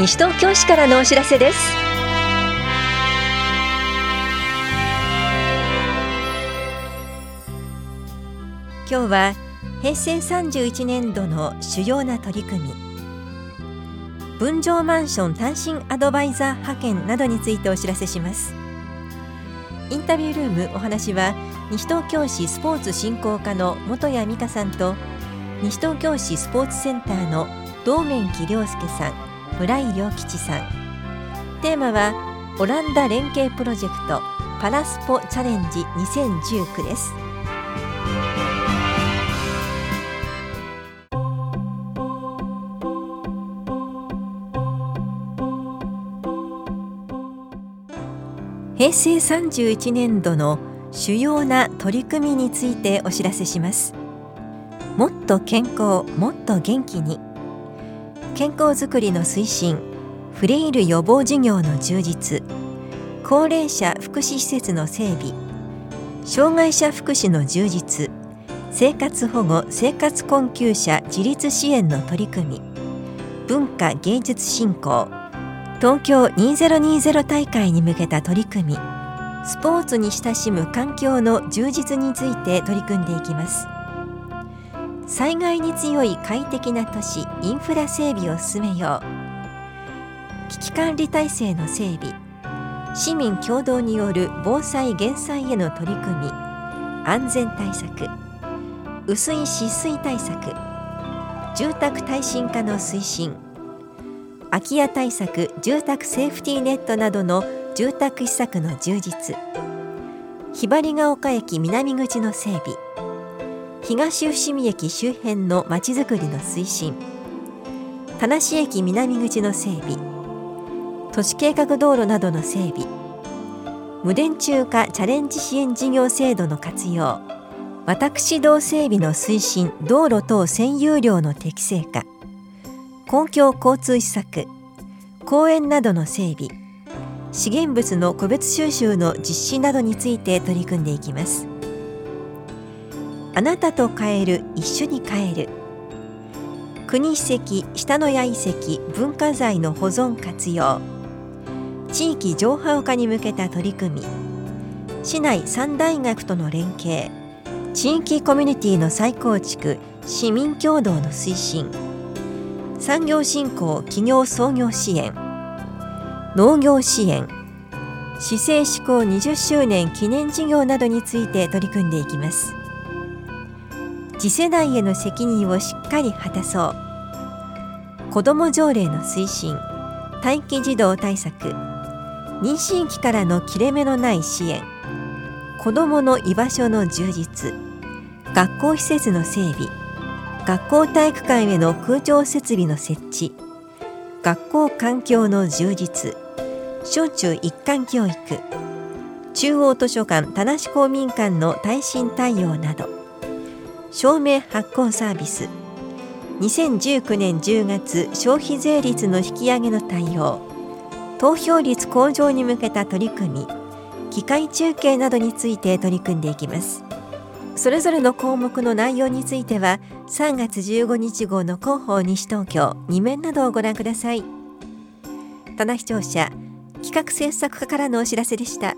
西東京市からのお知らせです。今日は平成31年度の主要な取り組み。分譲マンション単身アドバイザー派遣などについてお知らせします。インタビュールームお話は西東京市スポーツ振興課の本谷美香さんと西東京市スポーツセンターの道面木亮介さん。村井良吉さん。テーマはオランダ連携プロジェクトパラスポチャレンジ2019です。平成31年度の主要な取り組みについてお知らせします。もっと健康もっと元気に。健康づくりの推進フレイル予防事業の充実高齢者福祉施設の整備障害者福祉の充実生活保護生活困窮者自立支援の取り組み文化芸術振興東京2020大会に向けた取り組みスポーツに親しむ環境の充実について取り組んでいきます。災害に強い快適な都市インフラ整備を進めよう。危機管理体制の整備。市民共同による防災減災への取り組み。安全対策。薄い止水対策。住宅耐震化の推進。空き家対策。住宅セーフティーネットなどの住宅施策の充実。ひばりが丘駅南口の整備。東伏見駅周辺のまちづくりの推進。田無駅南口の整備。都市計画道路などの整備。無電柱化チャレンジ支援事業制度の活用。私道整備の推進。道路等占有料の適正化。公共交通施策。公園などの整備。資源物の個別収集の実施などについて取り組んでいきます。あなたと変える一緒に変える。国史跡下野谷遺跡文化財の保存活用。地域情報化に向けた取り組み。市内三大学との連携。地域コミュニティの再構築。市民共同の推進。産業振興企業創業支援。農業支援。市政施行20周年記念事業などについて取り組んでいきます。次世代への責任をしっかり果たそう。子ども条例の推進待機児童対策。妊娠期からの切れ目のない支援。子どもの居場所の充実。学校施設の整備。学校体育館への空調設備の設置。学校環境の充実。小中一貫教育。中央図書館田無公民館の耐震対応など。証明発行サービス。2019年10月消費税率の引き上げの対応。投票率向上に向けた取り組み。機械中継などについて取り組んでいきます。それぞれの項目の内容については3月15日号の広報西東京2面などをご覧ください。棚視聴者企画制作課からのお知らせでした。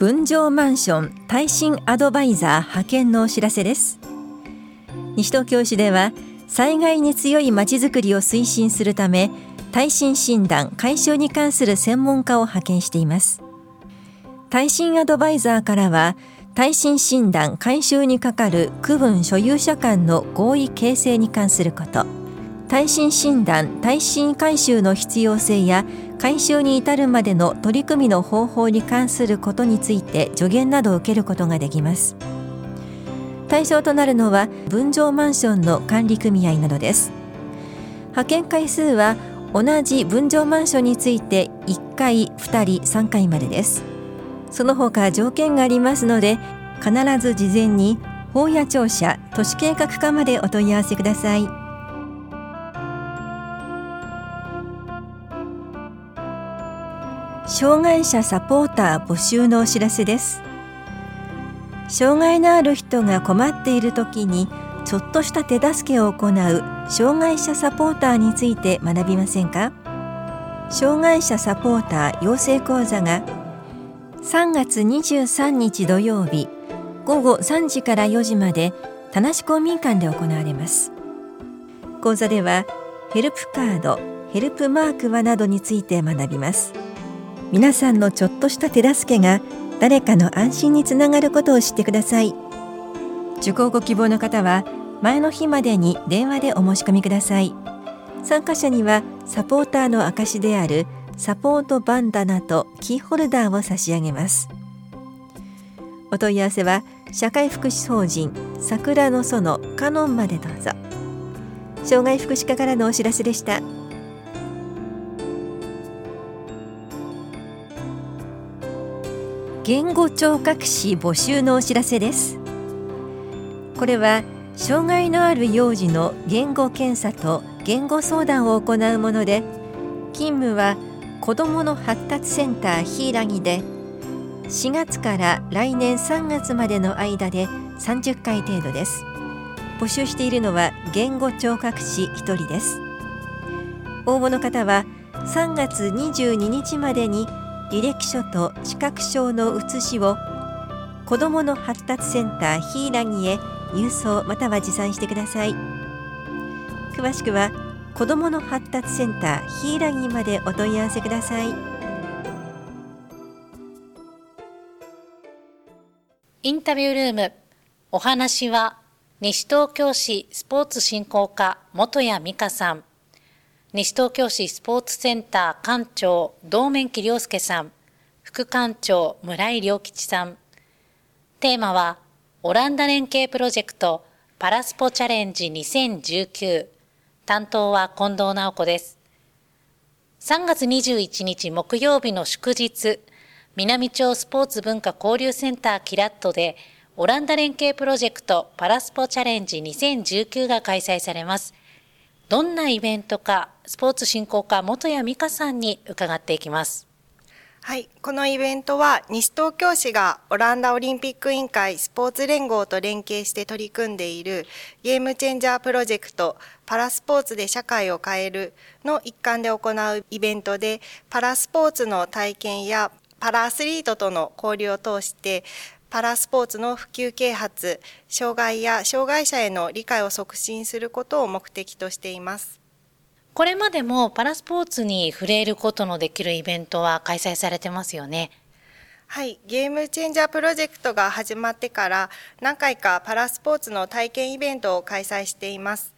分譲マンション耐震アドバイザー派遣のお知らせです。西東京市では災害に強いまちづくりを推進するため耐震診断解消に関する専門家を派遣しています。耐震アドバイザーからは耐震診断改修にかかる区分所有者間の合意形成に関すること耐震診断耐震改修の必要性や回収に至るまでの取り組みの方法に関することについて助言などを受けることができます。対象となるのは分譲マンションの管理組合などです。派遣回数は同じ分譲マンションについて1回2人3回までです。その他条件がありますので必ず事前に法や庁舎都市計画課までお問い合わせください。障害者サポーター募集のお知らせです。障害のある人が困っている時にちょっとした手助けを行う障害者サポーターについて学びませんか？障害者サポーター養成講座が3月23日土曜日午後3時から4時まで田無公民館で行われます。講座ではヘルプカードヘルプマークはなどについて学びます。皆さんのちょっとした手助けが誰かの安心につながることを知ってください。受講ご希望の方は前の日までに電話でお申し込みください。参加者にはサポーターの証であるサポートバンダナとキーホルダーを差し上げます。お問い合わせは社会福祉法人桜の園カノンまでどうぞ。障害福祉課からのお知らせでした。言語聴覚士募集のお知らせです。これは障害のある幼児の言語検査と言語相談を行うもので勤務は子どもの発達センターひいらぎで4月から来年3月までの間で30回程度です。募集しているのは言語聴覚士1人です。応募の方は3月22日までに履歴書と視覚証の写しを子どもの発達センターひいらぎへ郵送または持参してください。詳しくは子どもの発達センターひいらぎまでお問い合わせください。インタビュールーム。お話は西東京市スポーツ振興課元谷美香さん。西東京市スポーツセンター館長道面木亮介さん副館長村井良吉さんテーマはオランダ連携プロジェクトパラスポチャレンジ2019担当は近藤直子です。3月21日木曜日の祝日、南町スポーツ文化交流センターキラットでオランダ連携プロジェクトパラスポチャレンジ2019が開催されます。どんなイベントか、スポーツ振興課元谷美香さんに伺っていきます。はい。このイベントは、西東京市がオランダオリンピック委員会スポーツ連合と連携して取り組んでいるゲームチェンジャープロジェクトパラスポーツで社会を変えるの一環で行うイベントで、パラスポーツの体験やパラアスリートとの交流を通して、パラスポーツの普及啓発、障害や障害者への理解を促進することを目的としています。これまでもパラスポーツに触れることのできるイベントは開催されてますよね。はい、ゲームチェンジャープロジェクトが始まってから何回かパラスポーツの体験イベントを開催しています。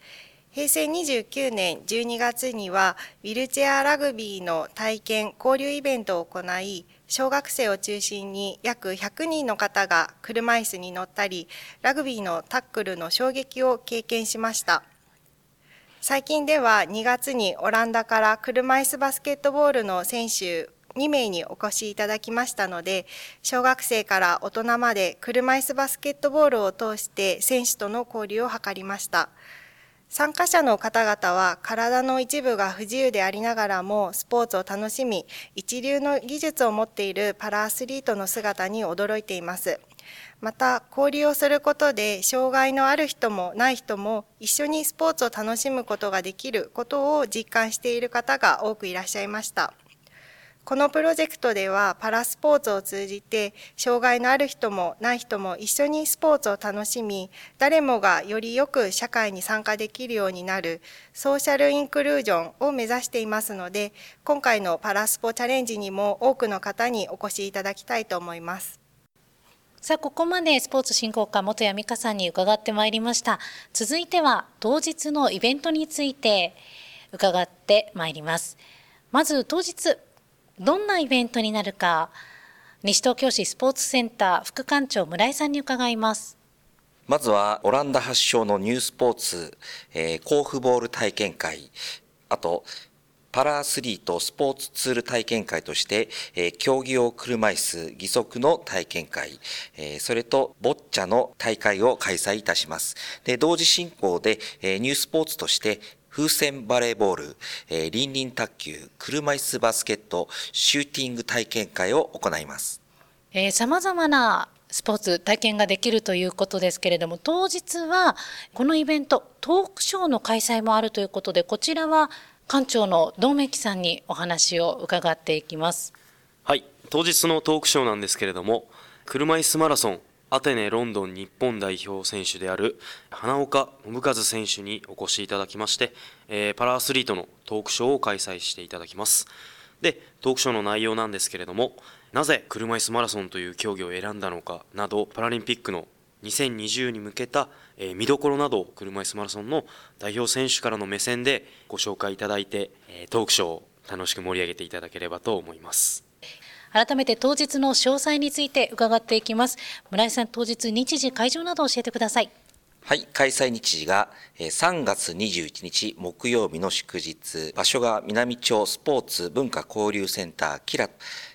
平成29年12月にはウィルチェアラグビーの体験交流イベントを行い、小学生を中心に約100人の方が車椅子に乗ったり、ラグビーのタックルの衝撃を経験しました。最近では2月にオランダから車椅子バスケットボールの選手2名にお越しいただきましたので、小学生から大人まで車椅子バスケットボールを通して選手との交流を図りました。参加者の方々は体の一部が不自由でありながらもスポーツを楽しみ、一流の技術を持っているパラアスリートの姿に驚いています。また交流をすることで障害のある人もない人も一緒にスポーツを楽しむことができることを実感している方が多くいらっしゃいました。このプロジェクトではパラスポーツを通じて障害のある人もない人も一緒にスポーツを楽しみ誰もがよりよく社会に参加できるようになるソーシャルインクルージョンを目指していますので今回のパラスポチャレンジにも多くの方にお越しいただきたいと思います。さあ、ここまでスポーツ振興課元谷美香さんに伺ってまいりました。続いては、当日のイベントについて伺ってまいります。まず、当日、どんなイベントになるか、西東京市スポーツセンター副館長村井さんに伺います。まずは、オランダ発祥のニュースポーツ、えー、甲府ボール体験会、あと、パラアスリートスポーツツール体験会として、えー、競技用車椅子義足の体験会、えー、それとボッチャの大会を開催いたします。で、同時進行で、えー、ニュースポーツとして風船バレーボール、えー、輪輪卓球、車椅子バスケット、シューティング体験会を行います。えー、様々なスポーツ体験ができるということですけれども当日はこのイベントトークショーの開催もあるということでこちらは館長の道明さんにお話を伺っていきますはい当日のトークショーなんですけれども車椅子マラソンアテネ、ロンドン日本代表選手である花岡信和選手にお越しいただきまして、えー、パラアスリートのトークショーを開催していただきます。で、トークショーの内容なんですけれども、なぜ車椅子マラソンという競技を選んだのかなど、パラリンピックの2020に向けた、えー、見どころなどを車椅子マラソンの代表選手からの目線でご紹介いただいて、えー、トークショーを楽しく盛り上げていただければと思います。改めて当日の詳細について伺っていきます。村井さん当日日時会場など教えてください。はい、開催日時が3月21日木曜日の祝日、場所が南町スポーツ文化交流センターキラ、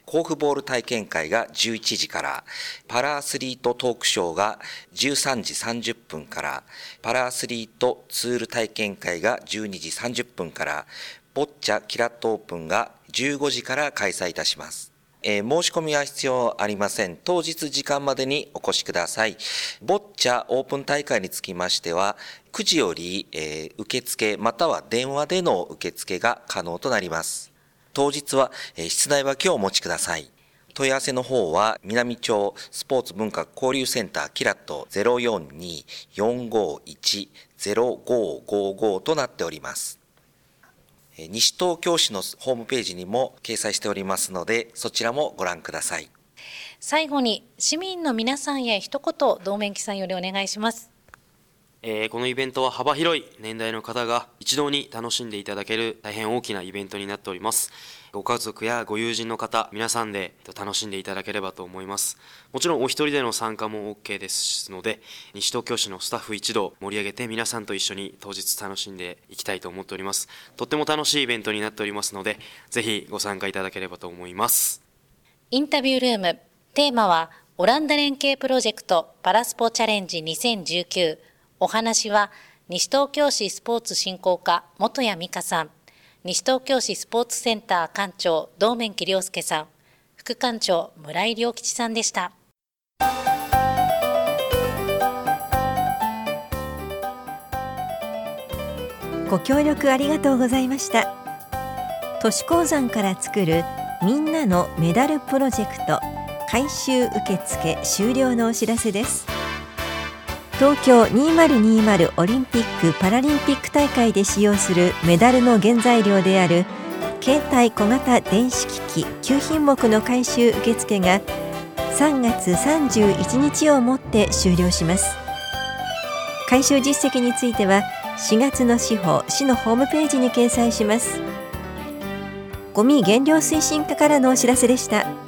甲府ボール体験会が11時から、パラアスリートトークショーが13時30分から、パラアスリートツール体験会が12時30分から、ボッチャキラットオープンが15時から開催いたします。えー、申し込みは必要ありません。当日時間までにお越しください。ボッチャオープン大会につきましては、9時より、えー、受付または電話での受付が可能となります。当日は、えー、室内脇をお持ちください。問い合わせの方は、南町スポーツ文化交流センターキラット042-451-0555となっております。西東京市のホームページにも掲載しておりますので、そちらもご覧ください。最後に市民の皆さんへ一言、道面記さんよりお願いします。えー、このイベントは幅広い年代の方が一堂に楽しんでいただける大変大きなイベントになっております。ご家族やご友人の方、皆さんで楽しんでいただければと思います。もちろんお一人での参加も OK ですので、西東京市のスタッフ一同盛り上げて皆さんと一緒に当日楽しんでいきたいと思っております。とっても楽しいイベントになっておりますので、ぜひご参加いただければと思います。インタビュールーム、テーマはオランダ連携プロジェクトパラスポチャレンジ2019お話は西東京市スポーツ振興課元谷美香さん、西東京市スポーツセンター館長道面木亮介さん、副館長村井良吉さんでした。ご協力ありがとうございました。都市鉱山から作るみんなのメダルプロジェクト回収受付終了のお知らせです。東京2020オリンピック・パラリンピック大会で使用するメダルの原材料である携帯小型電子機器9品目の回収受付が3月31日をもって終了します回収実績については4月の司法市のホームページに掲載しますゴミ減量推進課からのお知らせでした。